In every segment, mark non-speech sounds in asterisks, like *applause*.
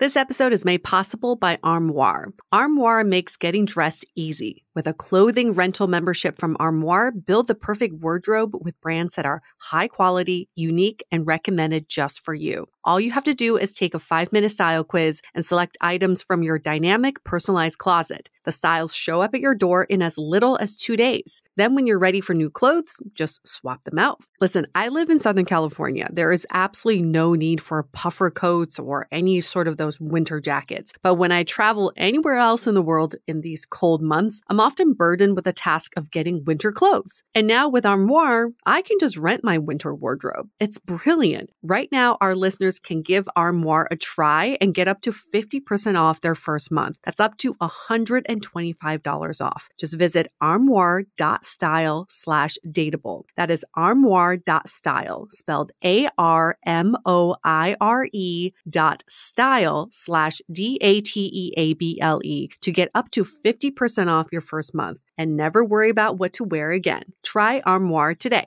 This episode is made possible by Armoire. Armoire makes getting dressed easy. With a clothing rental membership from Armoire, build the perfect wardrobe with brands that are high quality, unique, and recommended just for you. All you have to do is take a five minute style quiz and select items from your dynamic, personalized closet. The styles show up at your door in as little as two days. Then, when you're ready for new clothes, just swap them out. Listen, I live in Southern California. There is absolutely no need for puffer coats or any sort of those winter jackets. But when I travel anywhere else in the world in these cold months, I'm often burdened with the task of getting winter clothes. And now with Armoire, I can just rent my winter wardrobe. It's brilliant. Right now, our listeners can give Armoire a try and get up to 50% off their first month. That's up to $125 off. Just visit armoire.style slash dateable. That is armoire.style, spelled A R M O I R E dot style slash D A T E A B L E to get up to 50% off your first month and never worry about what to wear again. Try Armoire today.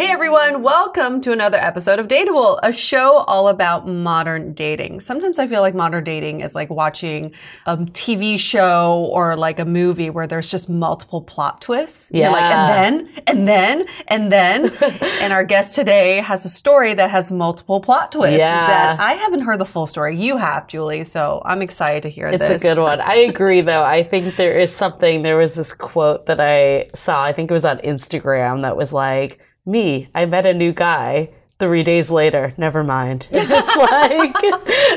Hey everyone, welcome to another episode of Dateable, a show all about modern dating. Sometimes I feel like modern dating is like watching a TV show or like a movie where there's just multiple plot twists. Yeah. You're like, and then, and then, and then. *laughs* and our guest today has a story that has multiple plot twists Yeah. that I haven't heard the full story. You have, Julie, so I'm excited to hear It's this. a good one. I agree, though. I think there is something. There was this quote that I saw. I think it was on Instagram that was like, "Me, I met a new guy." Three days later, never mind. *laughs* It's like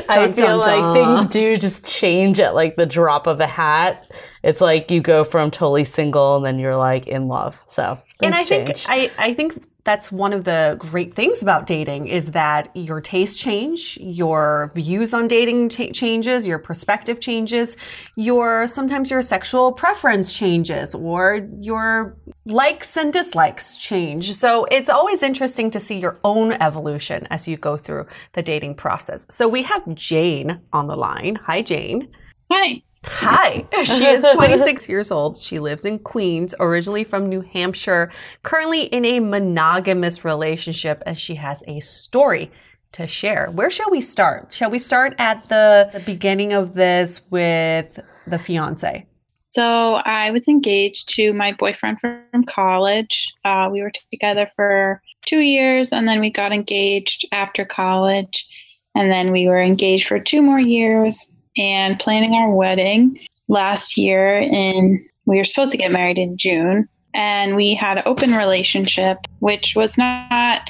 I feel like things do just change at like the drop of a hat. It's like you go from totally single and then you're like in love. So and I things think. I, I think that's one of the great things about dating is that your tastes change, your views on dating cha- changes, your perspective changes, your sometimes your sexual preference changes, or your likes and dislikes change. So it's always interesting to see your own evolution as you go through the dating process. So we have Jane on the line. Hi, Jane. Hi. Hi. *laughs* She is *laughs* 26 years old. She lives in Queens, originally from New Hampshire, currently in a monogamous relationship, and she has a story to share. Where shall we start? Shall we start at the, the beginning of this with the fiance? So I was engaged to my boyfriend from college. Uh, we were together for two years and then we got engaged after college. And then we were engaged for two more years and planning our wedding last year. In we were supposed to get married in June. And we had an open relationship, which was not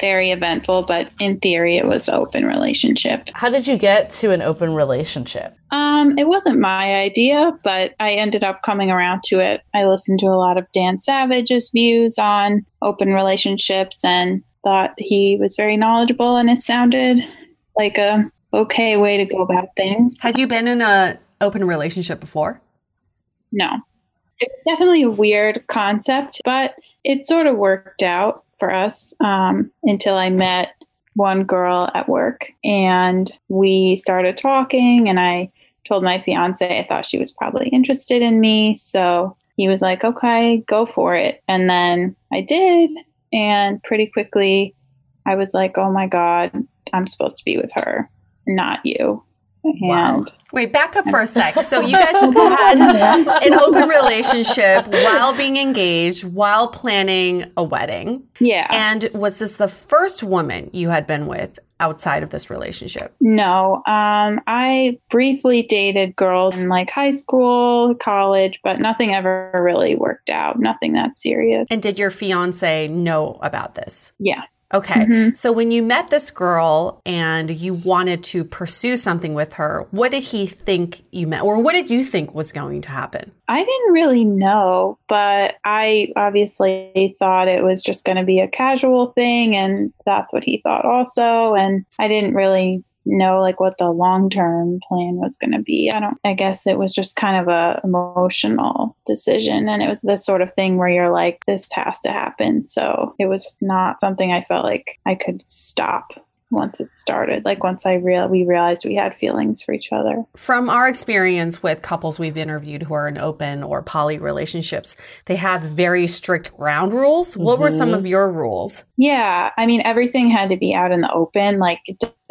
very eventful, but in theory, it was an open relationship. How did you get to an open relationship? Um, it wasn't my idea, but I ended up coming around to it. I listened to a lot of Dan Savage's views on open relationships and thought he was very knowledgeable and it sounded like a okay way to go about things. Had you been in a open relationship before? No. It's definitely a weird concept, but it sort of worked out for us um, until I met one girl at work and we started talking and I told my fiance I thought she was probably interested in me. So he was like, okay, go for it. And then I did. And pretty quickly, I was like, oh my God, I'm supposed to be with her, not you. And wow. Wait, back up for a sec. So you *laughs* guys had an open relationship while being engaged, while planning a wedding. Yeah. And was this the first woman you had been with outside of this relationship? No. Um, I briefly dated girls in like high school, college, but nothing ever really worked out. Nothing that serious. And did your fiance know about this? Yeah. Okay. Mm-hmm. So when you met this girl and you wanted to pursue something with her, what did he think you meant, or what did you think was going to happen? I didn't really know, but I obviously thought it was just going to be a casual thing, and that's what he thought also. And I didn't really know like what the long term plan was going to be. I don't I guess it was just kind of a emotional decision and it was the sort of thing where you're like this has to happen. So it was not something I felt like I could stop once it started like once i real we realized we had feelings for each other from our experience with couples we've interviewed who are in open or poly relationships they have very strict ground rules mm-hmm. what were some mm-hmm. of your rules yeah i mean everything had to be out in the open like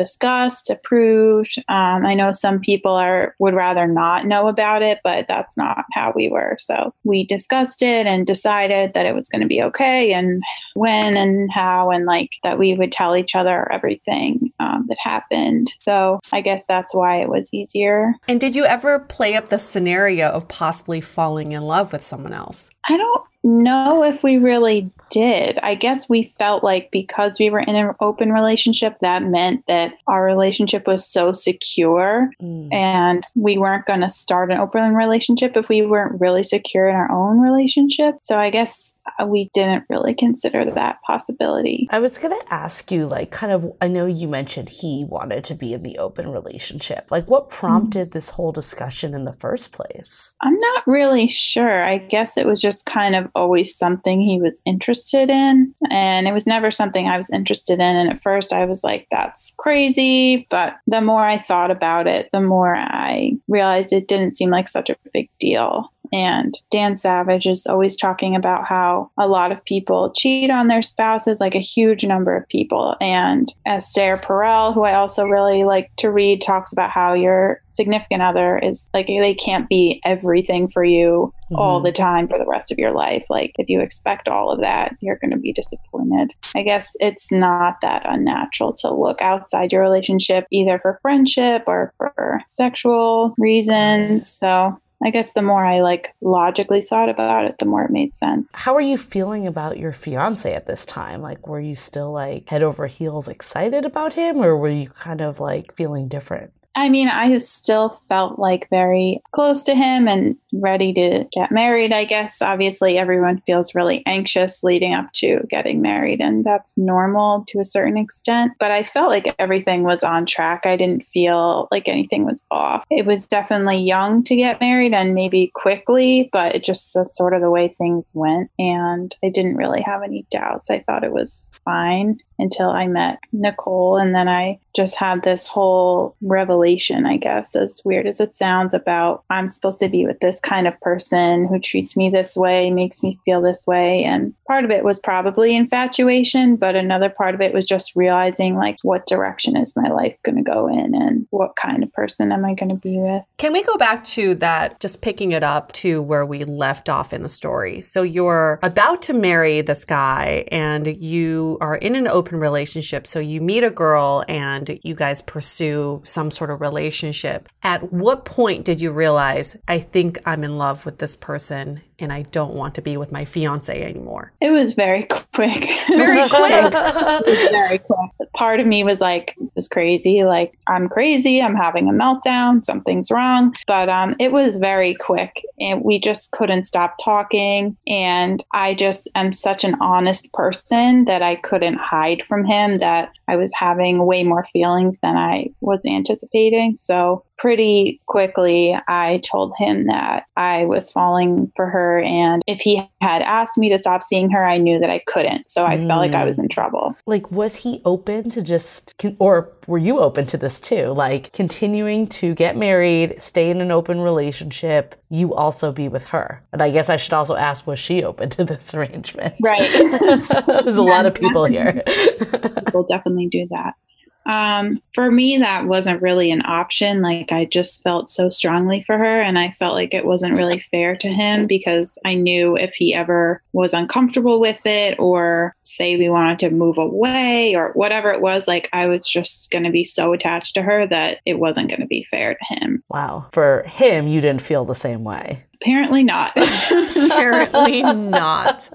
discussed, approved. Um, I know some people are would rather not know about it, but that's not how we were. So we discussed it and decided that it was going to be okay, and when and how, and like that we would tell each other everything um, that happened. So I guess that's why it was easier. And did you ever play up the scenario of possibly falling in love with someone else? I don't know if we really did. I guess we felt like because we were in an open relationship, that meant that our relationship was so secure mm. and we weren't going to start an open relationship if we weren't really secure in our own relationship. So I guess uh, we didn't really consider that possibility. I was going to ask you, like, kind of, I know you mentioned he wanted to be in the open relationship. Like, what prompted mm-hmm. this whole discussion in the first place? I'm not really sure. I guess it was just kind of always something he was interested in. And it was never something I was interested in. And at first I was like, that's crazy. But the more I thought about it, the more I realized it didn't seem like such a big deal. And Dan Savage is always talking about how a lot of people cheat on their spouses, like a huge number of people. And Esther Perel, who I also really like to read, talks about how your significant other is like they can't be everything for you mm-hmm. all the time for the rest of your life. Like if you expect all of that, you're going to be disappointed. I guess it's not that unnatural to look outside your relationship either for friendship or for sexual reasons. So I guess the more I like logically thought about it, the more it made sense. How are you feeling about your fiance at this time? Like, were you still like head over heels excited about him, or were you kind of like feeling different? I mean, I still felt like very close to him and ready to get married, I guess. Obviously, everyone feels really anxious leading up to getting married, and that's normal to a certain extent. But I felt like everything was on track. I didn't feel like anything was off. It was definitely young to get married and maybe quickly, but it just that's sort of the way things went. And I didn't really have any doubts. I thought it was fine until I met Nicole. And then I just had this whole revelation, I guess, as weird as it sounds, about I'm supposed to be with this kind of person who treats me this way, makes me feel this way. And part of it was probably infatuation, but another part of it was just realizing like what direction is my life going to go in and what kind of person am I going to be with. Can we go back to that, just picking it up to where we left off in the story? So you're about to marry this guy and you are in an open open relationship. So you meet a girl and you guys pursue some sort of relationship. At what point did you realize, I think I'm in love with this person and I don't want to be with my fiance anymore? It was very *laughs* quick. Very *laughs* quick. very quick. Part of me was like, this is crazy. Like, I'm crazy. I'm having a meltdown. Something's wrong. But um, it was very quick. And we just couldn't stop talking. And I just am such an honest person that I couldn't hide from him that I was having way more feelings than I was anticipating. So pretty quickly, I told him that I was falling for her. And if he had asked me to stop seeing her, I knew that I couldn't. So I mm. felt like I was in mm. trouble. Like, was he open to just, or were you open to this too? Like, continuing to get married, stay in an open relationship, you also be with her. And I guess I should also ask, was she open to this arrangement? Right. *laughs* There's a lot of *laughs* people here. people definitely do that. Um, for me, that wasn't really an option. Like, I just felt so strongly for her, and I felt like it wasn't really fair to him because I knew if he ever was uncomfortable with it, or say we wanted to move away, or whatever it was, like, I was just going to be so attached to her that it wasn't going to be fair to him. Wow. For him, you didn't feel the same way. Apparently not. *laughs* Apparently *laughs* not.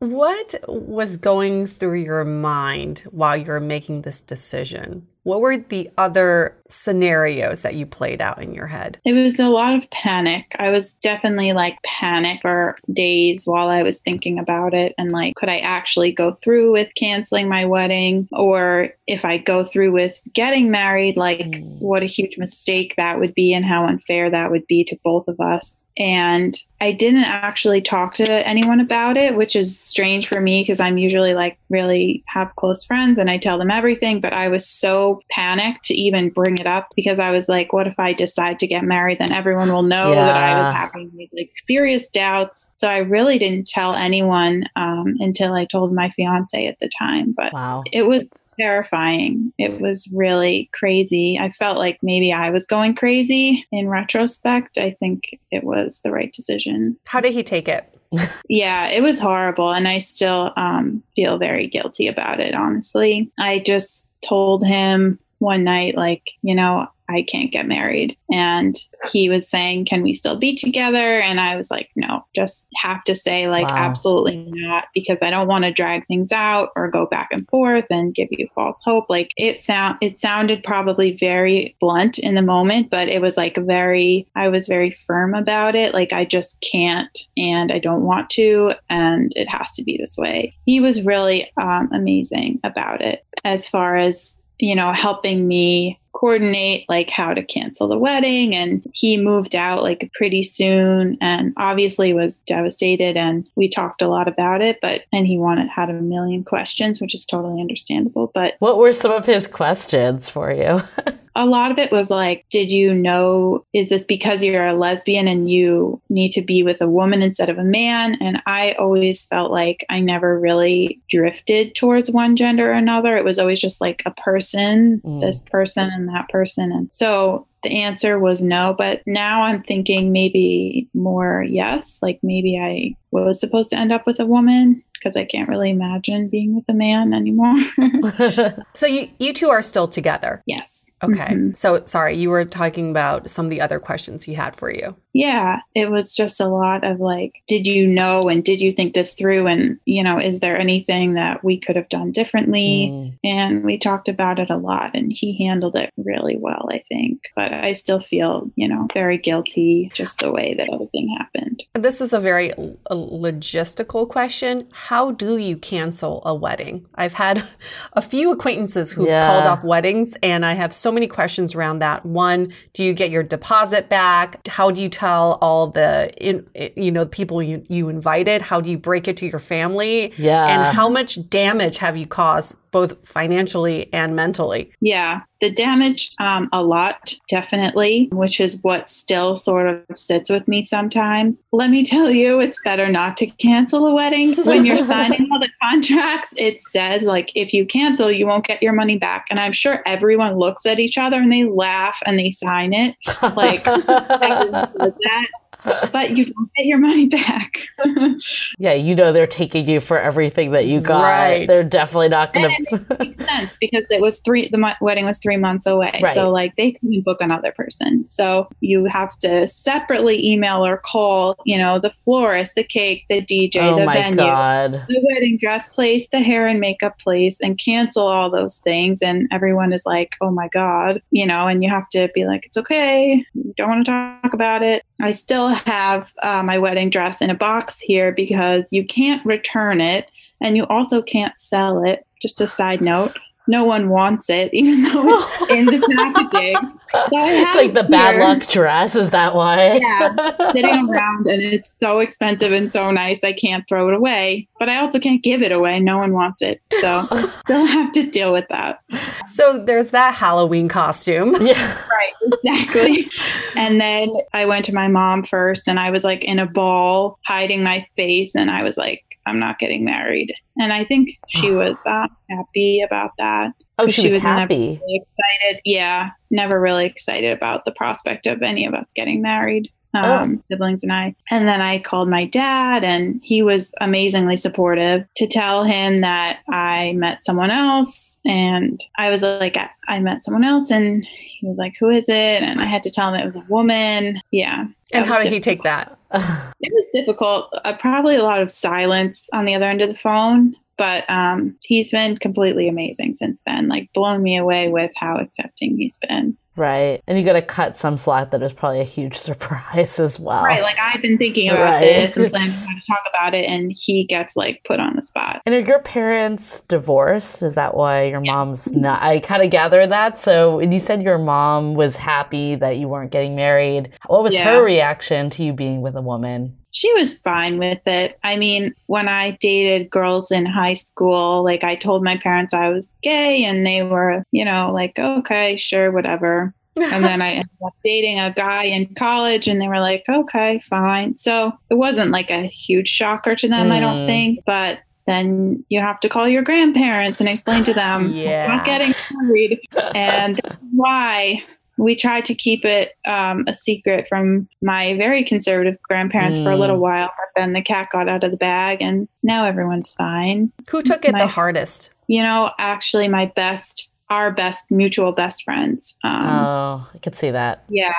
What was going through your mind while you were making this decision? What were the other scenarios that you played out in your head? It was a lot of panic. I was definitely like panic for days while I was thinking about it and like, could I actually go through with canceling my wedding? Or if I go through with getting married, like mm. what a huge mistake that would be and how unfair that would be to both of us. And I didn't actually talk to anyone about it, which is strange for me because I'm usually like really have close friends and I tell them everything. But I was so panicked to even bring it up because I was like, what if I decide to get married? Then everyone will know yeah. that I was having these like serious doubts. So I really didn't tell anyone um, until I told my fiance at the time. But wow. it was terrifying. It was really crazy. I felt like maybe I was going crazy. In retrospect, I think it was the right decision. How did he take it? *laughs* yeah, it was horrible. And I still um, feel very guilty about it, honestly. I just told him one night, like, you know, I can't get married. And he was saying, Can we still be together? And I was like, No, just have to say, like, wow. absolutely not, because I don't want to drag things out or go back and forth and give you false hope. Like it sound it sounded probably very blunt in the moment, but it was like very I was very firm about it. Like I just can't and I don't want to, and it has to be this way. He was really um, amazing about it as far as you know, helping me coordinate like how to cancel the wedding and he moved out like pretty soon and obviously was devastated and we talked a lot about it but and he wanted had a million questions which is totally understandable but what were some of his questions for you *laughs* a lot of it was like, did you know, is this because you're a lesbian and you need to be with a woman instead of a man? And I always felt like I never really drifted towards one gender or another. It was always just like a person, mm. this person that person. And so the answer was no, but now I'm thinking maybe more yes. Like maybe I was supposed to end up with a woman because I can't really imagine being with a man anymore. *laughs* *laughs* so you you two are still together. Yes. Okay. Mm-hmm. So sorry, you were talking about some of the other questions he had for you. Yeah, it was just a lot of like, did you know and did you think this through? And, you know, is there anything that we could have done differently? Mm. And we talked about it a lot and he handled it really well, I think. But I still feel, you know, very guilty just the way that everything happened. This is a very logistical question. How do you cancel a wedding? I've had *laughs* a few acquaintances who've yeah. called off weddings and I have so many questions around that. One, do you get your deposit back? How do you tell all the in, you know people you, you invited? How do you break it to your family? Yeah. And how much damage have you caused both financially and mentally? Yeah, the damage, um, a lot, definitely, which is what still sort of sits with me sometimes. Let me tell you, it's better not to cancel a wedding. *laughs* When you're signing all the contracts, it says, like, if you cancel, you won't get your money back. And I'm sure everyone looks at each other and they laugh and they sign it. Like, *laughs* does that but you don't get your money back. *laughs* yeah, you know they're taking you for everything that you got. Right. They're definitely not going to. it *laughs* makes sense because it was three. The wedding was three months away, right. so like they couldn't book another person. So you have to separately email or call. You know, the florist, the cake, the DJ, oh the venue, God. the wedding dress place, the hair and makeup place, and cancel all those things. And everyone is like, "Oh my God," you know, and you have to be like, "It's okay. You don't want to talk about it." I still have uh, my wedding dress in a box here because you can't return it and you also can't sell it. Just a side note. No one wants it, *laughs* even though it's in the packaging. So it's like the bad luck dress. Is that why? yeah, sitting *laughs* around and it's so expensive and so nice. I can't throw it away, but I also can't give it away. No one wants it, so *laughs* they'll have to deal with that. So there's that Halloween costume. Yeah, right, exactly. and then I went to my mom first, and I was like in a ball, hiding my face, and I was like, I'm not getting married. And I think she was uh, happy about that. Oh, she, she was, happy. Really excited. Yeah, never really excited about the prospect of any of us getting married. Um, oh. siblings and I. And then I called my dad, and he was amazingly supportive to tell him that I met someone else. And I was like, I, I met someone else, and he was like, Who is it? And I had to tell him it was a woman. Yeah. And how did difficult. he take that? *laughs* it was difficult. Uh, probably a lot of silence on the other end of the phone but um, he's been completely amazing since then like blown me away with how accepting he's been Right. And you got to cut some slack that is probably a huge *laughs* surprise as well. Right. Like I've been thinking about right. this and planning *laughs* how to talk about it, and he gets like put on the spot. And are your parents divorced? Is that why your yeah. mom's not? I kind of gather that. So you said your mom was happy that you weren't getting married. What was yeah. her reaction to you being with a woman? She was fine with it. I mean, when I dated girls in high school, like I told my parents I was gay and they were, you know, like, okay, sure, whatever. and then I *laughs* ended up dating a guy in college and they were like, okay, fine. So it wasn't like a huge shocker to them, mm. I don't mm. think. But then you have to call your grandparents and explain to them, yeah. not getting married *laughs* and why we tried to keep it um, a secret from my very conservative grandparents mm. for a little mm. while, but then the cat got out of the bag and now everyone's fine. Who took it my, the hardest? You know, actually, my best, our best mutual best friends. Um, oh, I could see that. Yeah.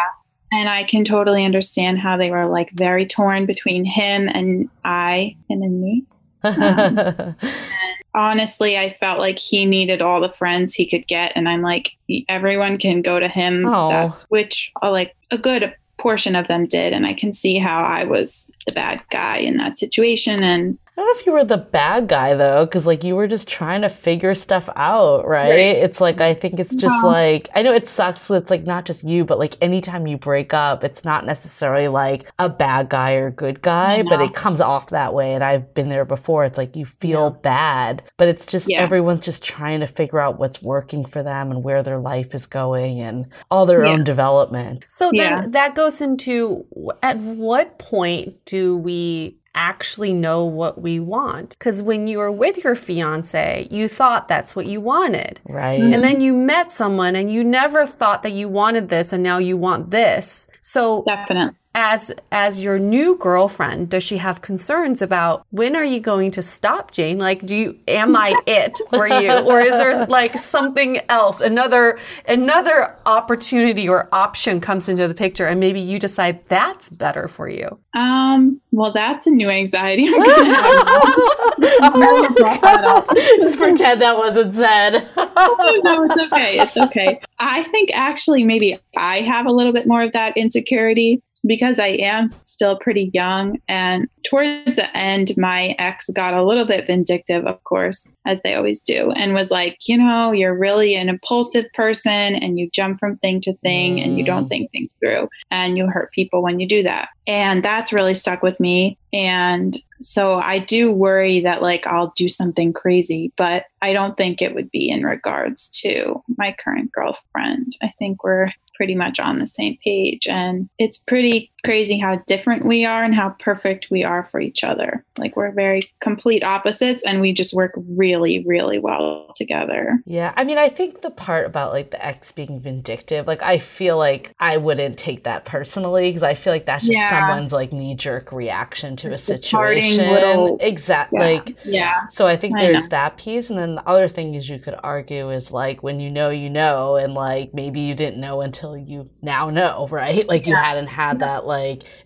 And I can totally understand how they were like very torn between him and I, him and me. Um, *laughs* honestly, I felt like he needed all the friends he could get, and I'm like, everyone can go to him. Oh. That's which, uh, like, a good portion of them did, and I can see how I was the bad guy in that situation, and I don't know if you were the bad guy though, because like you were just trying to figure stuff out, right? right. It's like I think it's just like I know it sucks. It's like not just you, but like anytime you break up, it's not necessarily like a bad guy or good guy, but it comes off that way. And I've been there before. It's like you feel yeah. bad, but it's just yeah. everyone's just trying to figure out what's working for them and where their life is going and all their yeah. own development. So then that goes into at what point do we actually know what we want. Because when you were with your fiance, you thought that's what you wanted. Right. And then you met someone and you never thought that you wanted this and now you want this. So definitely as as your new girlfriend does she have concerns about when are you going to stop jane? Like do you am i *laughs* it for you? Or is there like something else? Another another opportunity or option comes into the picture and maybe you decide that's better for you. Um well that's a new anxiety. I'm *laughs* gonna have *laughs* just pretend that wasn't said. No it's okay it's okay. I think actually maybe i have a little bit more of that insecurity because I am still pretty young. And towards the end, my ex got a little bit vindictive, of course, as they always do, and was like, you know, you're really an impulsive person and you jump from thing to thing and you don't mm. think things through and you hurt people when you do that. And that's really stuck with me. And so I do worry that like I'll do something crazy, but I don't think it would be in regards to my current girlfriend. I think we're pretty much on the same page. And it's pretty crazy how different we are and how perfect we are for each other. Like we're very complete opposites and we just work really, really well together. Yeah. I mean, I think the part about like the ex being vindictive, like I feel like I wouldn't take that personally because I feel like that's just yeah. someone's like knee jerk reaction to it's a situation. Exactly. Yeah. Like, yeah. So I think I there's know. that piece. And then the other thing is you could argue is like when you know, you know, and like maybe you didn't know until you now know, *laughs* right? Like yeah. you hadn't had that like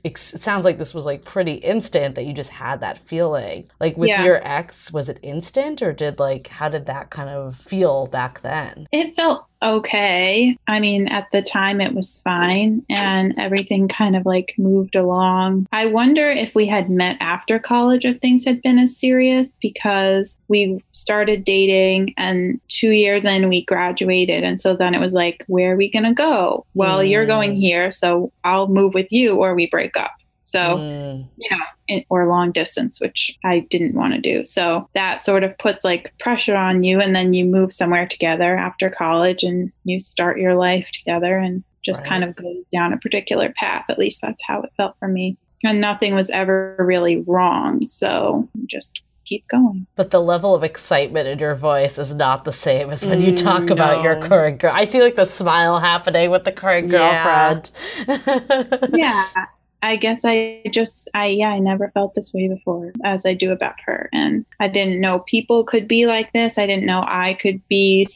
it sounds like this was like pretty instant that you just had that feeling. Like with yeah. your ex, was it instant or did like how did that kind of feel back then? It felt okay. I mean, at the time it was fine and everything kind of like moved along. I wonder if we had met after college if things had been as serious because we started dating and two years in we graduated. And so then it was like, where are we going to go? Well, mm. you're going here, so I'll move with you or we break up. So, mm. you know, in, or long distance, which I didn't want to do. So that sort of puts like pressure on you. And then you move somewhere together after college and you start your life together and just right. kind of go down a particular path. At least that's how it felt for me. And nothing was ever really wrong. So just keep going. But the level of excitement in your voice is not the same as when you talk mm, about your current girl. I see like the smile happening with the current girlfriend. *laughs* Yeah. I guess I just, I, yeah, I never felt this way before as I do about her. And I didn't know people could be like this. I didn't know I could be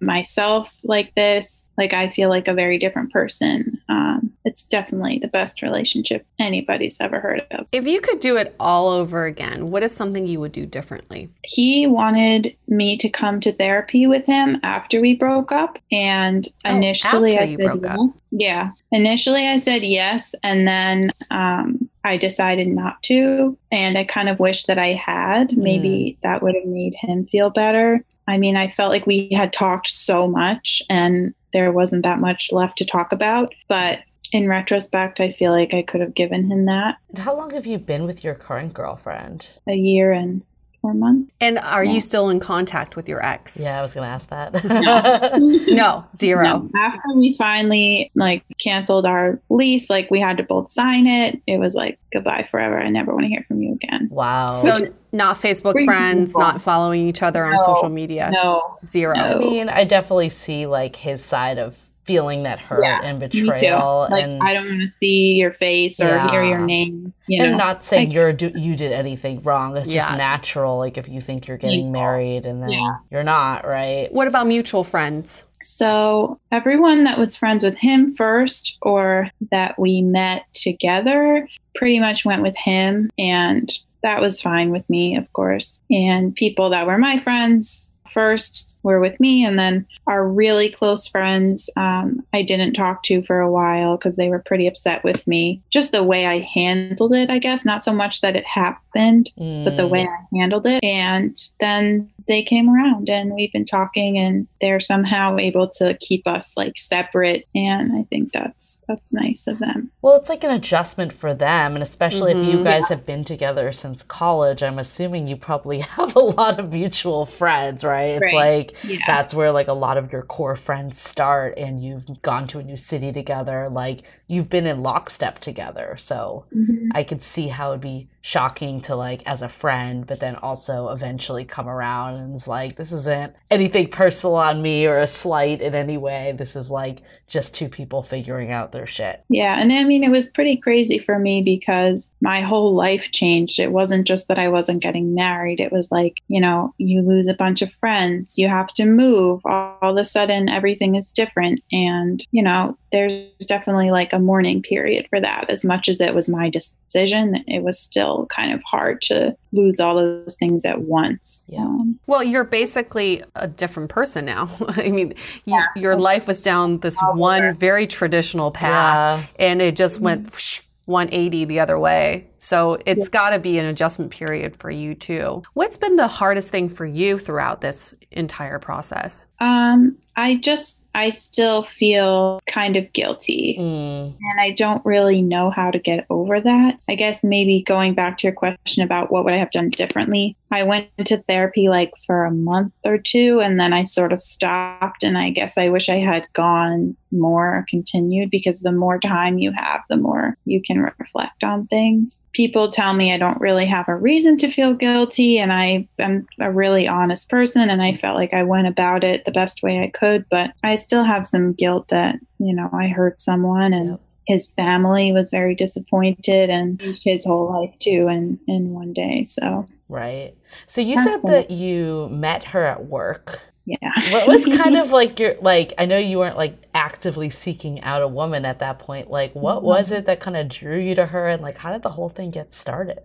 myself like this. Like, I feel like a very different person. Um, it's definitely the best relationship anybody's ever heard of. If you could do it all over again, what is something you would do differently? He wanted me to come to therapy with him after we broke up. And oh, initially I said yes. Up. Yeah. Initially I said yes. And then um, I decided not to. And I kind of wish that I had. Maybe mm. that would have made him feel better. I mean, I felt like we had talked so much and there wasn't that much left to talk about. But in retrospect, I feel like I could have given him that. How long have you been with your current girlfriend? A year and four months. And are yeah. you still in contact with your ex? Yeah, I was going to ask that. no. *laughs* no, zero. No. After we finally like canceled our lease, like we had to both sign it. It was like goodbye forever. I never want to hear from you again. Wow. So not Facebook friends, people. not following each other on no, social media. No. Zero. No. I mean, I definitely see like his side of feeling that hurt yeah, and betrayal. Like and I don't want to see your face or yeah. hear your name. You and not saying like, you're you did anything wrong. It's just yeah. natural. Like if you think you're getting married and then you're not, right? What about mutual friends? So everyone that was friends with him first or that we met together pretty much went with him and that was fine with me, of course. And people that were my friends first were with me, and then our really close friends um, I didn't talk to for a while because they were pretty upset with me. Just the way I handled it, I guess. Not so much that it happened, mm. but the way mm. I handled it. And then they came around and we've been talking and they're somehow able to keep us like separate and I think that's that's nice of them. Well, it's like an adjustment for them and especially mm-hmm. if you mm-hmm. guys yeah. have been together since college, I'm assuming you probably *laughs* have a lot of mutual friends, right? It's right. like yeah. that's where like a lot of your core friends start and you've gone to a new city together, like you've been in lockstep together. So mm-hmm. I could see how it'd be shocking to like as a friend, but then also eventually come around and it's like, this isn't anything personal on me or a slight in any way. This is like just two people figuring out their shit. Yeah. And I mean, it was pretty crazy for me because my whole life changed. It wasn't just that I wasn't getting married. It was like, you know, you lose a bunch of friends, you have to move. All, all of a sudden, everything is different. And, you know, there's definitely like a mourning period for that. As much as it was my decision, it was still kind of hard to lose all those things at once. Yeah. Um, well, you're basically a different person now. *laughs* I mean, you, yeah. your life was down this one very traditional path, yeah. and it just mm-hmm. went whoosh, 180 the other way. So it's yeah. got to be an adjustment period for you too. What's been the hardest thing for you throughout this entire process? Um, I just, I still feel kind of guilty. Mm. And I don't really know how to get over that. I guess maybe going back to your question about what would I have done differently, I went to therapy like for a month or two and then I sort of stopped. And I guess I wish I had gone more, continued, because the more time you have, the more you can reflect on things. People tell me I don't really have a reason to feel guilty. And I am a really honest person. And I felt like I went about it the best way I could. But I still have some guilt that, you know, I hurt someone and. His family was very disappointed and his whole life too in in one day so right? So you That's said that you met her at work. Yeah. what was *laughs* kind of like your like I know you weren't like actively seeking out a woman at that point. Like what mm-hmm. was it that kind of drew you to her and like how did the whole thing get started?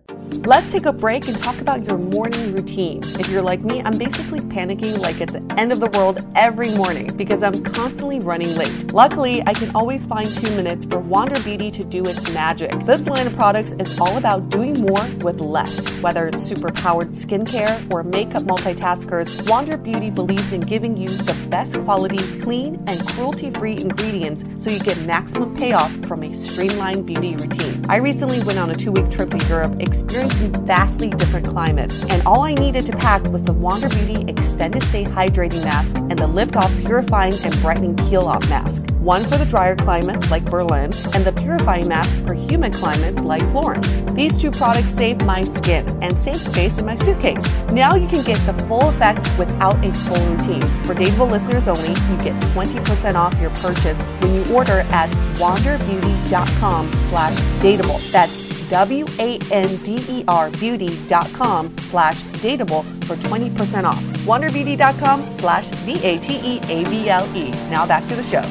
Let's take a break and talk about your morning routine. If you're like me, I'm basically panicking like it's the end of the world every morning because I'm constantly running late. Luckily, I can always find two minutes for Wander Beauty to do its magic. This line of products is all about doing more with less. Whether it's super powered skincare or makeup multitaskers, Wander Beauty believes in giving you the best quality, clean, and cruelty free ingredients so you get maximum payoff from a streamlined beauty routine. I recently went on a two week trip to Europe experiencing vastly different climates, and all I needed to pack was the Wander Beauty Extended Stay Hydrating Mask and the Lift Off Purifying and Brightening Peel Off Mask. One for the drier climates like Berlin, and the purifying mask for humid climates like Florence. These two products saved my skin and saved space in my suitcase. Now you can get the full effect without a full routine. For Dateable listeners only, you get 20% off your purchase when you order at wanderbeauty.com slash dateable. That's W-A-N-D-E-R beauty.com slash dateable for 20% off. Wanderbeauty.com slash D-A-T-E-A-B-L-E. Now back to the show.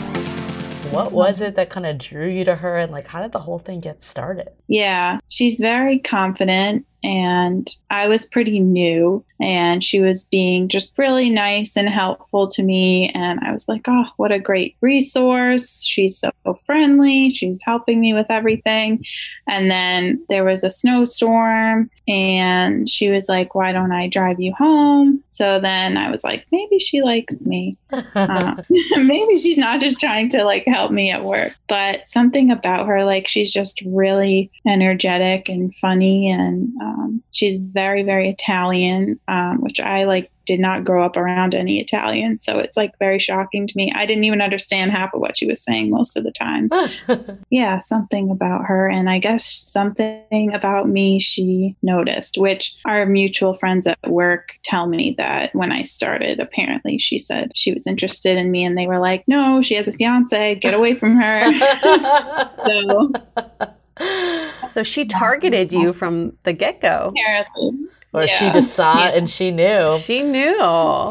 What was it that kind of drew you to her and like how did the whole thing get started? Yeah, she's very confident and I was pretty new and she was being just really nice and helpful to me and I was like, "Oh, what a great resource. She's so friendly. She's helping me with everything." And then there was a snowstorm and she was like, "Why don't I drive you home?" So then I was like, "Maybe she likes me." uh, *laughs* *laughs* maybe she's not just trying to like help me at work, but something about her like she's just really energetic and funny and um, she's very, very Italian, um, which I like did not grow up around any Italians. So it's like very shocking to me. I didn't even understand half of what she was saying most of the time. *laughs* yeah, something about her. And I guess something about me she noticed, which our mutual friends at work tell me that when I started, apparently she said she was interested in me and they were like, no, she has a fiance, get away from her. *laughs* *laughs* so so she targeted you from the get go. Apparently. Or yeah. she just saw yeah. and she knew. She knew.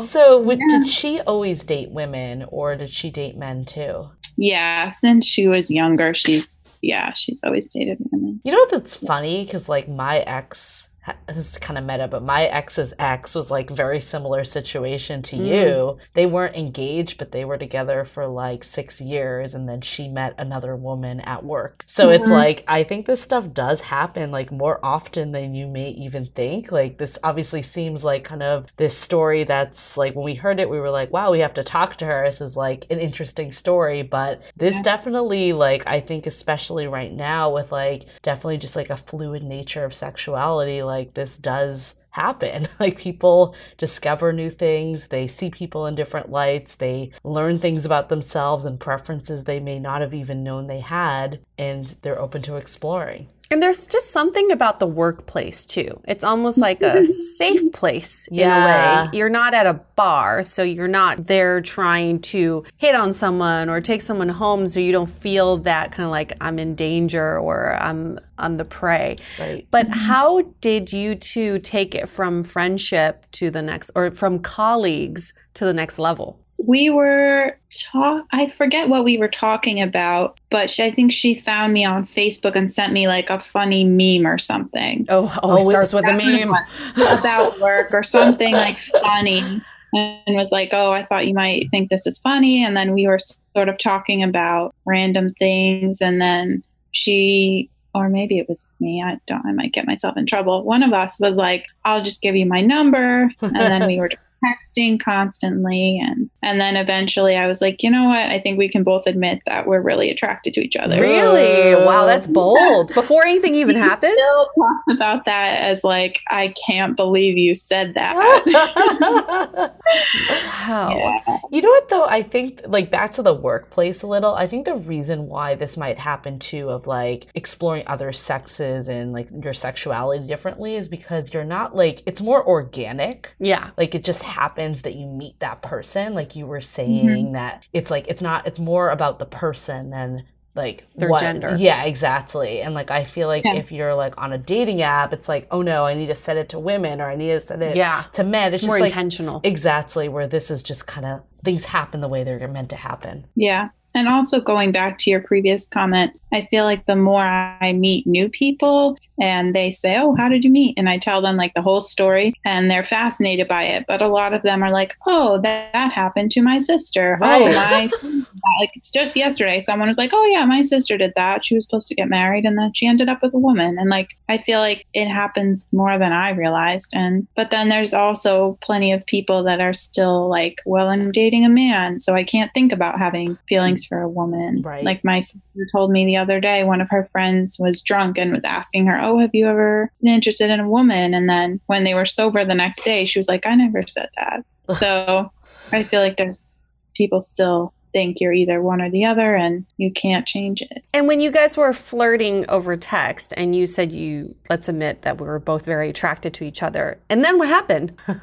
So, yeah. did she always date women or did she date men too? Yeah, since she was younger, she's, yeah, she's always dated women. You know what that's funny? Because, like, my ex this is kind of meta, but my ex's ex was like very similar situation to mm. you. They weren't engaged, but they were together for like six years, and then she met another woman at work. So mm-hmm. it's like I think this stuff does happen like more often than you may even think. Like this obviously seems like kind of this story that's like when we heard it, we were like, wow, we have to talk to her. This is like an interesting story, but this yeah. definitely like I think especially right now with like definitely just like a fluid nature of sexuality, like like this does happen. *laughs* Like people discover new things, they see people in different lights, they learn things about themselves and preferences they may not have even known they had, and they're open to exploring. And there's just something about the workplace too. It's almost like a *laughs* safe place in yeah. a way. You're not at a bar, so you're not there trying to hit on someone or take someone home so you don't feel that kind of like I'm in danger or I'm I'm the prey. Right. But mm-hmm. how did you two take it from friendship to the next or from colleagues to the next level? We were talk I forget what we were talking about, but she, I think she found me on Facebook and sent me like a funny meme or something. Oh, oh, oh starts with a meme about work or something like funny. And was like, "Oh, I thought you might think this is funny." And then we were sort of talking about random things, and then she or maybe it was me. I don't. I might get myself in trouble. One of us was like, "I'll just give you my number," and then we were *laughs* texting constantly and and then eventually I was like, you know what? I think we can both admit that we're really attracted to each other. Really? Wow, that's bold. Before anything even *laughs* happened? Still talks about that as like, I can't believe you said that. *laughs* *laughs* wow. Yeah. You know what though? I think like back to the workplace a little. I think the reason why this might happen too of like exploring other sexes and like your sexuality differently is because you're not like it's more organic. Yeah. Like it just happens that you meet that person like you were saying mm-hmm. that it's like it's not it's more about the person than like Their what, gender. Yeah, exactly. And like I feel like Yeah. if you're like on a dating app, it's like, oh no, I need to set it to women or I need to set it Yeah. to men. It's, It's just more like intentional. exactly where this is just kind of things happen the way they're meant to happen. Yeah. And also going back to your previous comment, I feel like the more I meet new people and they say, Oh, how did you meet? And I tell them like the whole story and they're fascinated by it. But a lot of them are like, Oh, that, that happened to my sister. Oh, my, *laughs* like it's just yesterday, someone was like, Oh, yeah, my sister did that. She was supposed to get married and then she ended up with a woman. And like, I feel like it happens more than I realized. And, but then there's also plenty of people that are still like, Well, I'm dating a man. So I can't think about having feelings for a woman. Right. Like my sister told me the other day, one of her friends was drunk and was asking her, Oh, have you ever been interested in a woman? And then when they were sober the next day, she was like, I never said that. so I feel like there's people still think you're either one or the other and you can't change it. And when you guys were flirting over text and you said you, let's admit that we were both very attracted to each other. And then what happened? *laughs*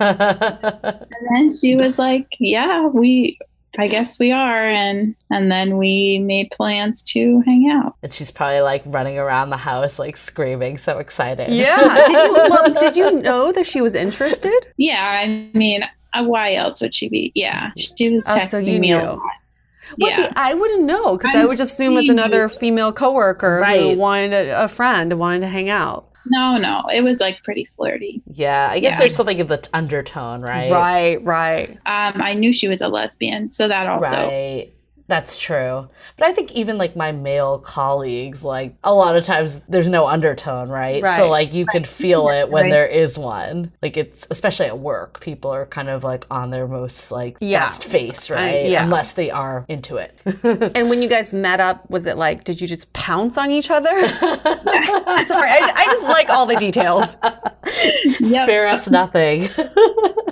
And then she was like, Yeah, we I guess we are and and then we made plans to hang out. and she's probably like running around the house, like screaming, so excited. Yeah. *laughs* Did you, well, did you know that she was interested? Yeah, I mean, uh, why else would she be? Yeah, she was Oh, texting so you me a lot. Well, yeah. see, I wouldn't know because I would just assume as seeing another you. female coworker who wanted a, a friend, wanted to hang out. No, no, it was like pretty flirty. Yeah, I guess Yeah. there's something in the t- undertone, right? Right, right. Um, I knew she was a lesbian, so that also. Right. That's true. But I think even like my male colleagues, like a lot of times there's no undertone, right? Right. So like you could feel That's it when right. there is one. Like it's especially at work, people are kind of like on their most like Yeah. best face, right? yeah. Unless they are into it. *laughs* And when you guys met up, was it like, did you just pounce on each other? *laughs* Sorry, I, I just like all the details. Yep. Spare us nothing. *laughs*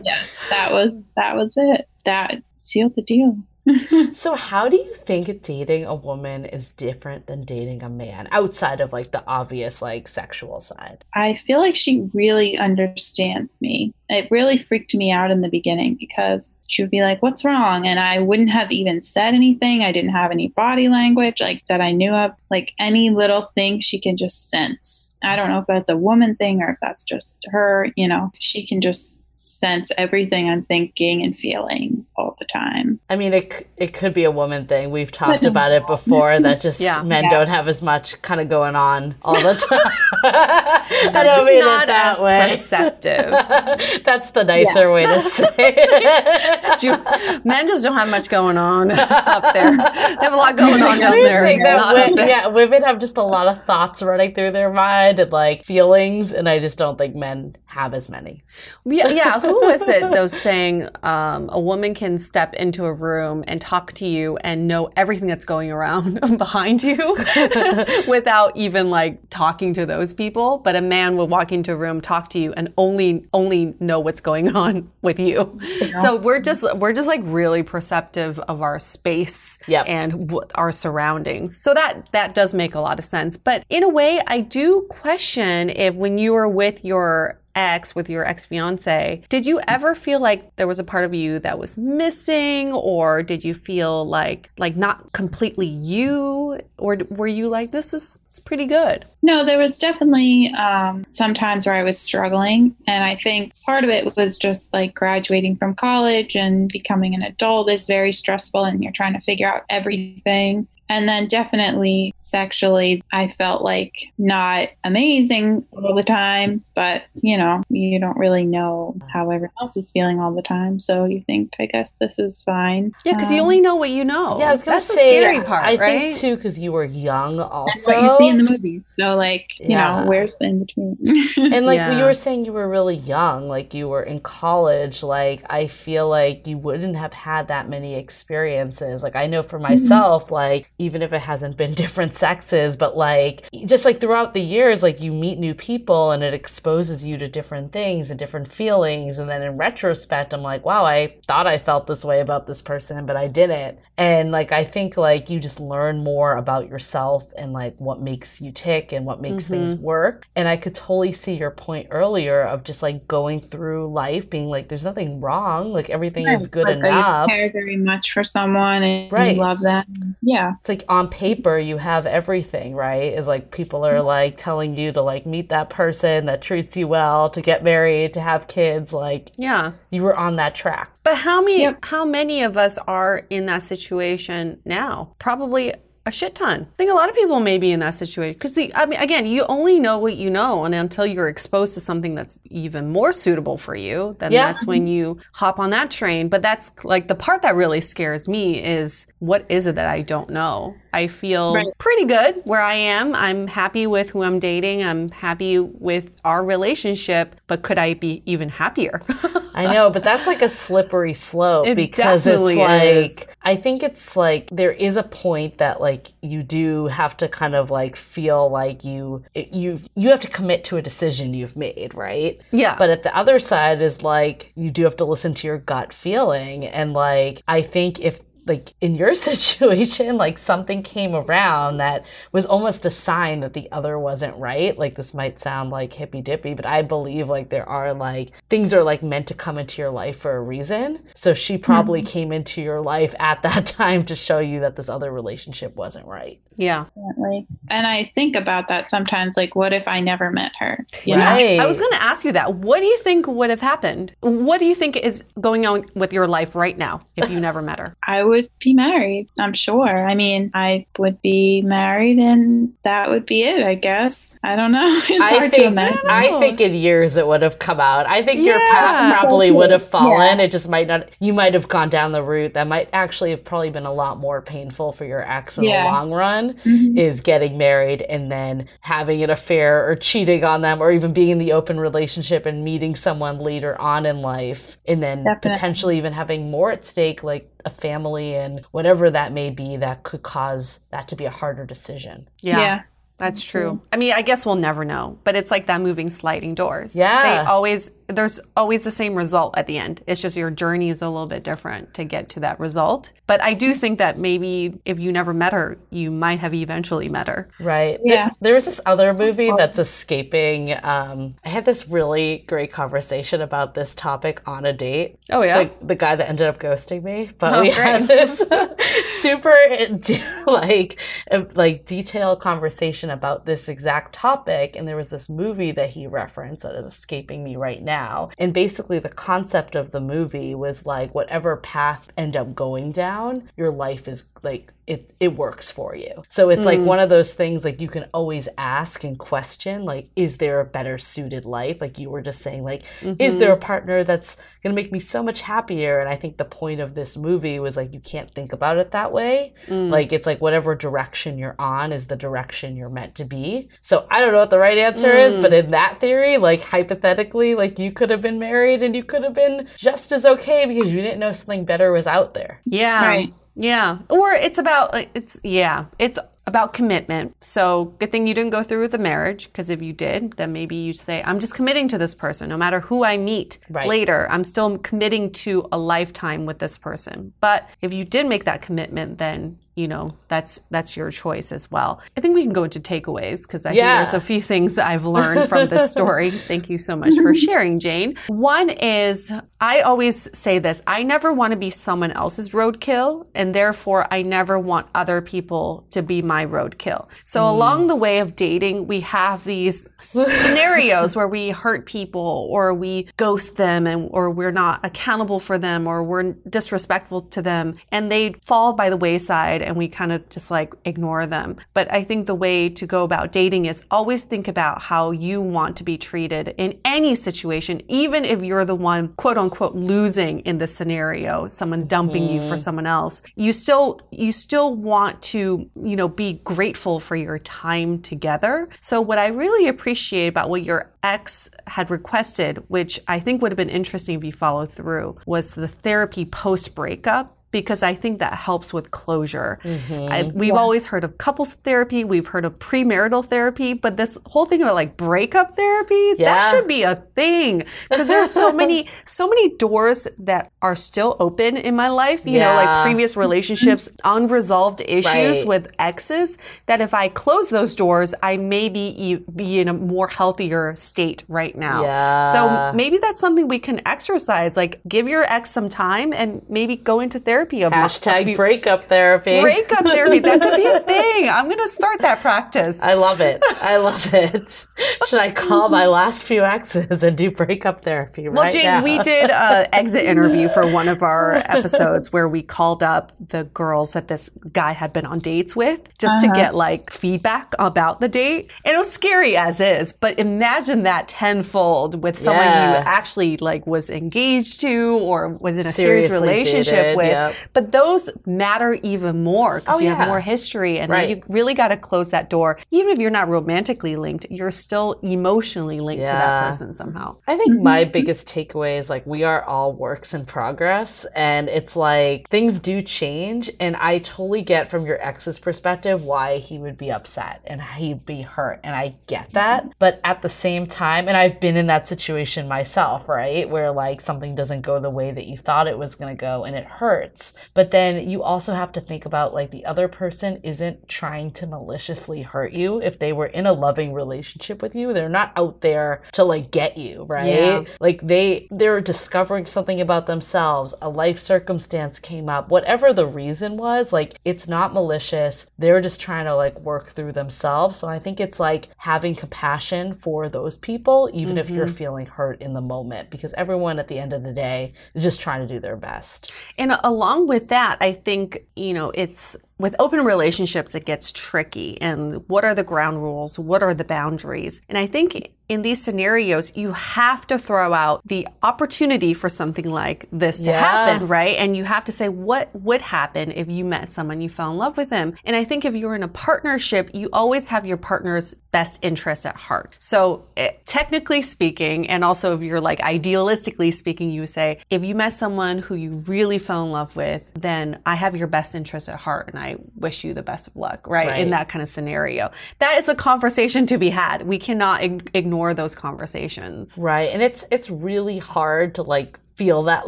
Yes, that was that was it. That sealed the deal. *laughs* so how do you think dating a woman is different than dating a man outside of like the obvious like sexual side? I feel like she really understands me. It really freaked me out in the beginning because she would be like, What's wrong? And I wouldn't have even said anything. I didn't have any body language like that I knew of. Like any little thing she can just sense. I don't know if that's a woman thing or if that's just her, you know, she can just sense everything I'm thinking and feeling all the time. I mean, it it could be a woman thing. We've talked about it before. That *laughs* just Yeah. men Yeah. don't have as much kind of going on all the *laughs* time. *laughs* I don't just mean it that as way. perceptive. That's the nicer way to say it. Ju- Men just don't have much going on up there. They have a lot going on down there. saying not wo- up there. yeah, women have just a lot of thoughts running through their mind and like feelings, and I just don't think men have as many. Yeah, yeah. Who was it that was *laughs* saying um, a woman can step into a room and talk to you and know everything that's going around *laughs* behind you *laughs* without even like talking to those people, but a man will walk into a room, talk to you, and only only know what's going on with you. So we're just we're just like really perceptive of our space Yep. and w- our surroundings. So that that does make a lot of sense. But in a way, I do question if when you are with your ex with your ex fiance, did you ever feel like there was a part of you that was missing, or did you feel like like not completely you, or were you like this is it's pretty good? No, there was definitely um, some times where I was struggling. And I think part of it was just like graduating from college and becoming an adult is very stressful and you're trying to figure out everything. And then definitely sexually, I felt like not amazing all the time, but you know, you don't really know how everyone else is feeling all the time. So you think, I guess this is fine. Yeah, because you Um, only know what you know. Yeah, I was That's say the scary part, I right? think too because you were young, also. That's what you see in the movie. So, like, you Yeah. know, where's the in between? *laughs* And like Yeah. you were saying, you were really young, like you were in college. Like I feel like you wouldn't have had that many experiences. Like I know for myself, like even if it hasn't been *laughs* different sexes, but like just like throughout the years, like you meet new people and it exposes you to different things and different feelings. And then in retrospect, I'm like, wow, I thought I felt this way about this person, but I didn't. And like I think like you just learn more about yourself and like what makes you tick and what makes mm-hmm. things work. And I could totally see your point earlier of just like going through life being like, there's nothing wrong. Like everything is good Like, enough. You care very much for someone and Right. you love them. Yeah. Like on paper you have everything, right? Is like people are mm-hmm. like telling you to like meet that person that treats you well, to get married, to have kids, like Yeah. you were on that track. But how many Yep. how many of us are in that situation now? Probably a shit ton. I think a lot of people may be in that situation because I mean, again, you only know what you know, and until you're exposed to something that's even more suitable for you, then Yeah. that's when you hop on that train. But that's like the part that really scares me is what is it that I don't know? I feel Right. pretty good where I am. I'm happy with who I'm dating. I'm happy with our relationship, but could I be even happier? *laughs* I know, but that's like a slippery slope It because it's like is. I think it's like there is a point that like you do have to kind of like feel like you you you have to commit to a decision you've made, right? yeah. But at the other side is like you do have to listen to your gut feeling and like I think if like in your *laughs* situation like something came around that was almost a sign that the other wasn't right like this might sound like hippy dippy but i believe like there are like things are like meant to come into your life for a reason so she probably mm-hmm. came into your life at *laughs* that time to show you that this other relationship wasn't right yeah. Definitely. And I think about that sometimes. Like, what if I never met her? You know? Right. I was going to ask you that. What do you think would have happened? What do you think is going on with your life right now if you never met her? I would be married, I'm sure. I mean, I would be married and that would be it, I guess. I don't know. *laughs* It's I hard to think, imagine. I think in years it would have come out. I think your path probably would have fallen. It just might not. You might have gone down the route that might actually have probably been a lot more painful for your ex in Yeah. the long run. Mhm. Is getting married and then having an affair or cheating on them, or even being in the open relationship and meeting someone later on in life, and then Definitely. potentially even having more at stake, like a family and whatever that may be, that could cause that to be a harder decision. yeah. That's true. I mean, I guess we'll never know, but it's like that moving sliding doors. Yeah. They always, there's always the same result at the end. It's just your journey is a little bit different to get to that result. But I do think that maybe if you never met her, you might have eventually met her. Right. Yeah. There was this other movie that's escaping. Um, I had this really great conversation about this topic on a date. Oh, yeah. Like the guy that ended up ghosting me, but Oh, we great. had this *laughs* super *laughs* like uh, like detailed conversation about this exact topic. And there was this movie that he referenced that is escaping me right now. And basically, the concept of the movie was like whatever path end up going down, your life is like it it works for you. So it's like mm. one of those things like you can always ask and question like is there a better suited life? Like you were just saying like is there a mm-hmm. partner that's going to make me so much happier? And I think the point of this movie was like you can't think about it that way. Mm. Like it's like whatever direction you're on is the direction you're meant to be. So I don't know what the right answer is, but mm. in that theory, like hypothetically, like you could have been married and you could have been just as okay because you didn't know something better was out there. Yeah. Right. Yeah. Or it's about it's yeah, it's about commitment. So good thing you didn't go through with the marriage because if you did, then maybe you say I'm just committing to this person no matter who I meet Right. later. I'm still committing to a lifetime with this person. But if you did make that commitment then you know that's that's your choice as well. I think we can go into takeaways because I Yeah. think there's a few things I've learned from this *laughs* story. Thank you so much for sharing, Jane. One is I always say this I never want to be someone else's roadkill, and therefore I never want other people to be my roadkill. So, mm. along the way of dating, we have these *laughs* scenarios where we hurt people or we ghost them and or we're not accountable for them or we're disrespectful to them and they fall by the wayside and we kind of just like ignore them. But I think the way to go about dating is always think about how you want to be treated in any situation, even if you're the one quote unquote losing in the scenario, someone dumping you for mm-hmm. someone else. You still you still want to, you know, be grateful for your time together. So what I really appreciate about what your ex had requested, which I think would have been interesting if you followed through, was the therapy post breakup because I think that helps with closure. Mm-hmm. I, we've always heard of couples therapy, we've heard of premarital therapy, but this whole thing about like breakup therapy, that should be a thing because there are so *laughs* many, so many doors that are still open in my life. You know, like previous relationships, *laughs* unresolved issues Right. with exes. That if I close those doors, I may be be in a more healthier state right now. Yeah. So maybe that's something we can exercise. Like give your ex some time and maybe go into therapy therapy. Of Hashtag breakup therapy. Breakup therapy. That could be a *laughs* thing. I'm going to start that practice. I love it. I love it. Should I call my *laughs* last few exes and do breakup therapy right well, Jane, now? we did an *laughs* exit interview for one of our episodes where we called up the girls that this guy had been on dates with just uh-huh. to get like feedback about the date. And it was scary as is, but imagine that tenfold with someone yeah. you actually like was engaged to or was in a Seriously serious relationship dated, with. Yep. But those matter even more because oh, you yeah. have more history and right. you really got to close that door. Even if you're not romantically linked, you're still emotionally linked yeah. to that person somehow. I think mm-hmm. my *laughs* biggest takeaway is like we are all works in progress and it's like things do change and I totally get from your ex's perspective why he would be upset and he'd be hurt and I get that. But at the same time, and I've been in that situation myself, right? Where like something doesn't go the way that you thought it was going to go and it hurts. But then you also have to think about like the other person isn't trying to maliciously hurt you. If they were in a loving relationship with you, they're not out there to like get you, right? Yeah. Like they they're discovering something about themselves, a life circumstance came up, whatever the reason was, like it's not malicious. They're just trying to like work through themselves. So I think it's like having compassion for those people even mm-hmm. if you're mm-hmm. feeling hurt in the moment because everyone at the end of the day is just trying to do their best. And along with that, I think, you know, it's with open relationships, it gets tricky. And what are the ground rules? What are the boundaries? And I think in these scenarios, you have to throw out the opportunity for something like this to yeah. happen, right? And you have to say, what would happen if you met someone, you fell in love with them? And I think if you're in a partnership, you always have your partner's best interest at heart. So it, eh, technically speaking, and also if you're like idealistically speaking, you say, if you met someone who you really fell in love with, then I have your best interest at heart and I wish you the best of luck, right? right. In that kind of scenario. That is a conversation to be had. We cannot ignore ignore those conversations. Right. And it's it's really hard to like feel that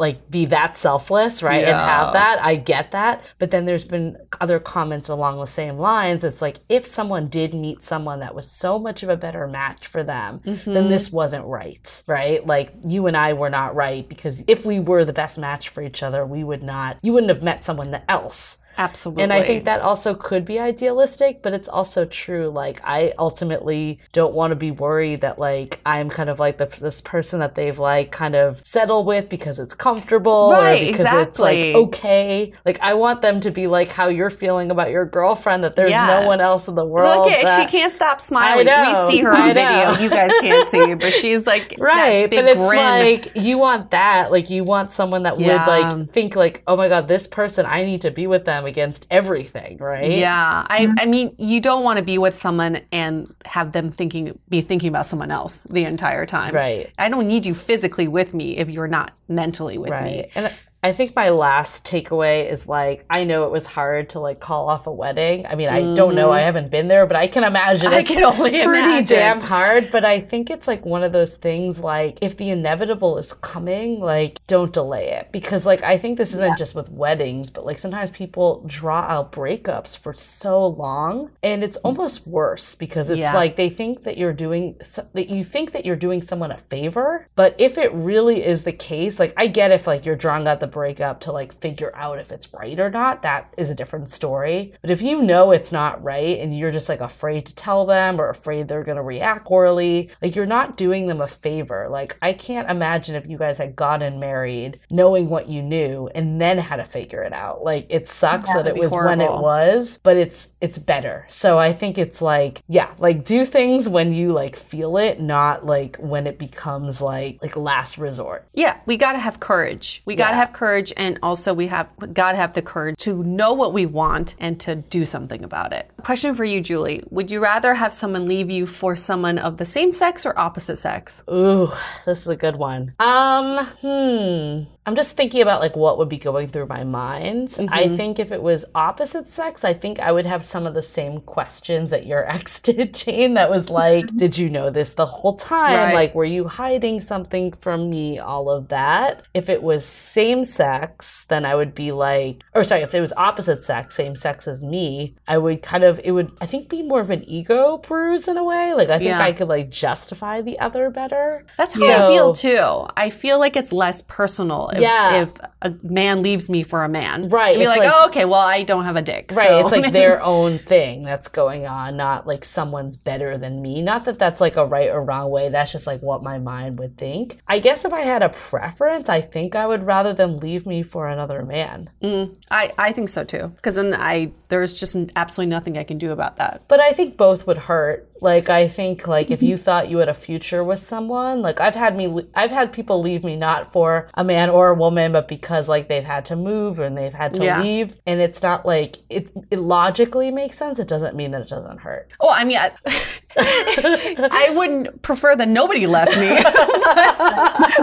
like be that selfless right yeah. and have that i get that but then there's been other comments along the same lines it's like if someone did meet someone that was so much of a better match for them mm-hmm. then this wasn't right right like you and i were not right because if we were the best match for each other we would not you wouldn't have met someone else Absolutely. And I think that also could be idealistic, but it's also true. Like, I ultimately don't want to be worried that, like, I'm kind of like the, this person that they've, like, kind of settled with because it's comfortable right, or because exactly. it's, like, okay. Like, I want them to be like how you're feeling about your girlfriend, that there's yeah. no one else in the world. Look, at, she can't stop smiling. We see her on video. You guys can't see, but she's like, right. but it's grin. like, you want that. Like, you want someone that yeah. would, like, think, like, oh my God, this person, I need to be with them against everything, right? Yeah. I, mm-hmm. I mean, you don't want to be with someone and have them thinking, be thinking about someone else the entire time. Right. I don't need you physically with me if you're not mentally with right. me. And I think my last takeaway is like I know it was hard to like call off a wedding. I mean, I mm. don't know. I mm-hmm. haven't been there, but I can imagine. I can only pretty imagine. damn hard. But I think it's like one of those things. Like if the inevitable is coming, like don't delay it because like I think this isn't yeah. just with weddings, but like sometimes people draw out breakups for so long, and it's almost worse because it's yeah. like they think that you're doing that you think that you're doing someone a favor, but if it really is the case, like I get if like you're drawing out the breakup to like figure out if it's right or not, that is a different story. But if you know it's not right and you're just like afraid to tell them or afraid they're going to react poorly, like you're not doing them a favor. Like I can't imagine if you guys had gotten married knowing what you knew and then had to figure it out. Like it sucks that, that it was horrible. when it was, but it's it's better. So I think it's like yeah, like do things when you like feel it, not like when it becomes like like last resort. Yeah, we got to have courage. We got to yeah. have courage courage and also we have God have the courage to know what we want and to do something about it. Question for you, Julie. Would you rather have someone leave you for someone of the same sex or opposite sex? Ooh, this is a good one. Um, hmm. I'm just thinking about like what would be going through my mind. Mm-hmm. I think if it was opposite sex, I think I would have some of the same questions that your *laughs* ex did, Jane. That was like, did you know this the whole time? Right. Like, were you hiding something from me? All of that. If it was same sex, then I would be like, or sorry, if it was opposite sex, same sex as me, I would kind of, it would, I think, be more of an ego bruise in a way. Like, I think Yeah. I could like justify the other better. That's how I feel too. I feel like it's less personal if, Yeah. if a man leaves me for a man. Right, Be it's like, like- oh, okay, well, I don't have a dick. Right. so- It's like *laughs* their own thing that's going on, not like someone's better than me. Not that that's like a right or wrong way. That's just like what my mind would think. I guess if I had a preference, I think I would rather them leave me for another man. Mm, I, I think so too. Because then I there's just absolutely nothing I can do about that. But I think both would hurt. Like I think like if mm-hmm. you thought you had a future with someone, like I've had me I've had people leave me not for a man or a woman, but because like they've had to move and they've had to Yeah. leave. And it's not like it, it logically makes sense. It doesn't mean that it doesn't hurt. Oh, I mean, I, *laughs* I wouldn't prefer that nobody left me. *laughs*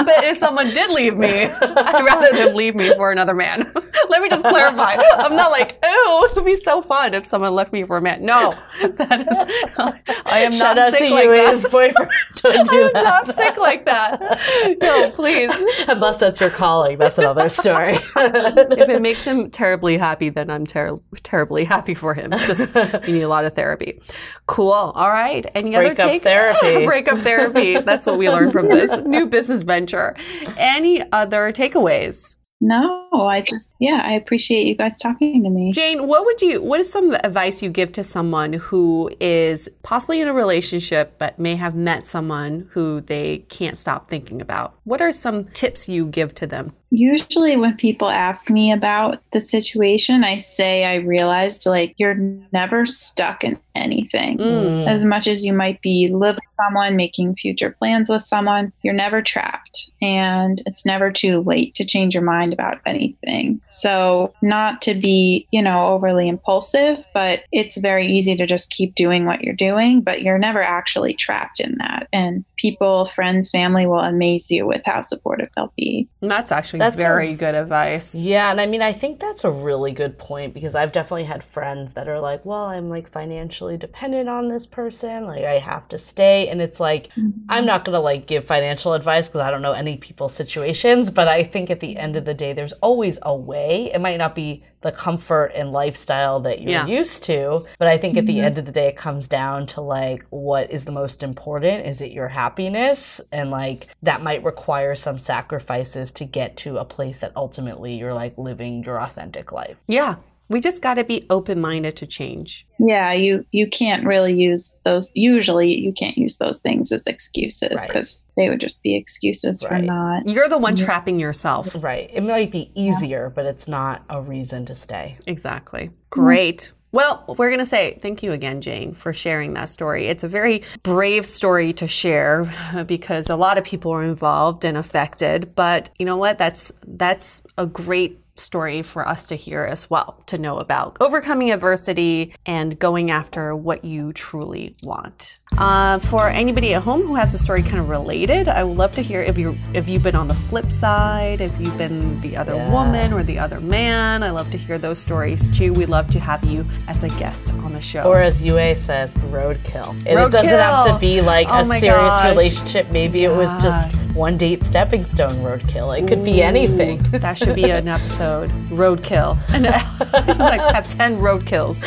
but if someone did leave me, I'd rather them leave me for another man. *laughs* Let me just clarify. I'm not like, oh, it would be so fun if someone left me for a man. No, that is, I am Shout not sick like that. boyfriend. *laughs* Don't do I'm that. not sick like that. No, please. Unless that's your calling, that's another story. If it makes him terribly happy, then I'm ter- terribly happy for him. Just you need a lot of therapy. Cool. All right. Any other Breakup take- therapy. *laughs* Breakup therapy. That's what we learned from this new business venture. Any other takeaways? No, I just, yeah, I appreciate you guys talking to me. Jane, what would you what is some advice you give to someone who is possibly in a relationship but may have met someone who they can't stop thinking about? What are some tips you give to them? Usually, when people ask me about the situation, I say I realized like you're never stuck in anything. Mm. As much as you might be living with someone, making future plans with someone, you're never trapped. And it's never too late to change your mind about anything. So, not to be, you know, overly impulsive, but it's very easy to just keep doing what you're doing, but you're never actually trapped in that. And people, friends, family will amaze you with how supportive they'll be. That's actually That's very a- good advice. Yeah, and I mean, I think that's a really good point because I've definitely had friends that are like, well, I'm like financially dependent on this person. Like, I have to stay. And it's like, mm-hmm. I'm not going to like give financial advice because I don't know any people's situations. But I think at the end of the day, there's always a way. It might not be the comfort and lifestyle that you're Yeah. used to. But I think at the mm-hmm. end of the day, it comes down to like, what is the most important? Is it your happiness? And like, that might require some sacrifices to get to a place that ultimately you're like living your authentic life. Yeah. We just got to be open minded to change. Yeah, you you can't really use those. Usually, you can't use those things as excuses Right. because they would just be excuses for Right. not. You're the one trapping yourself. Right. It might be easier, but it's not a reason to stay. Exactly. Great. Well, we're going to say thank you again, Jane, for sharing that story. It's a very brave story to share uh, because a lot of people are involved and affected, but you know what? That's that's a great story for us to hear as well, to know about overcoming adversity and going after what you truly want. Uh, for anybody at home who has a story kind of related, I would love to hear if you if you've been on the flip side, if you've been the other Yeah. woman or the other man. I love to hear those stories too. We love to have you as a guest on the show. Or as Yue says, roadkill. And it doesn't Roadkill. have to be like Oh a serious gosh. relationship. Maybe it was just one date stepping stone roadkill. It could be anything. That should be an *laughs* episode. Roadkill. And *laughs* just like have 10 roadkills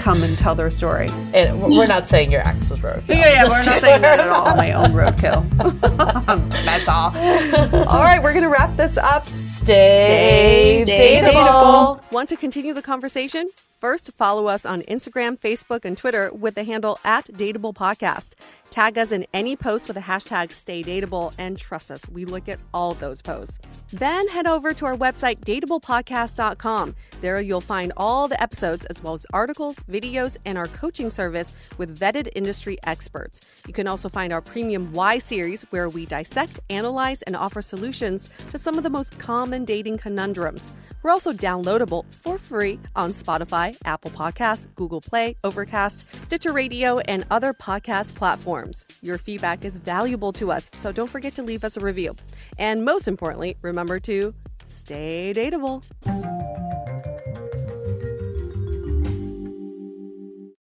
come and tell their story. And we're not saying your ex was roadkill. Yeah, yeah, we're not saying that at all. My own roadkill. *laughs* That's all. All right, we're going to wrap this up. Stay, Stay dateable. Want to continue the conversation? First, follow us on Instagram, Facebook, and Twitter with the handle at Dateable Podcast. Tag us in any post with the hashtag Stay Dateable, and trust us, we look at all those posts. Then head over to our website, dateablepodcast.com. There you'll find all the episodes as well as articles, videos, and our coaching service with vetted industry experts. You can also find our premium Y series where we dissect, analyze, and offer solutions to some of the most common dating conundrums. We're also downloadable for free on Spotify, Apple Podcasts, Google Play, Overcast, Stitcher Radio, and other podcast platforms. Your feedback is valuable to us, so don't forget to leave us a review. And most importantly, remember to stay dateable.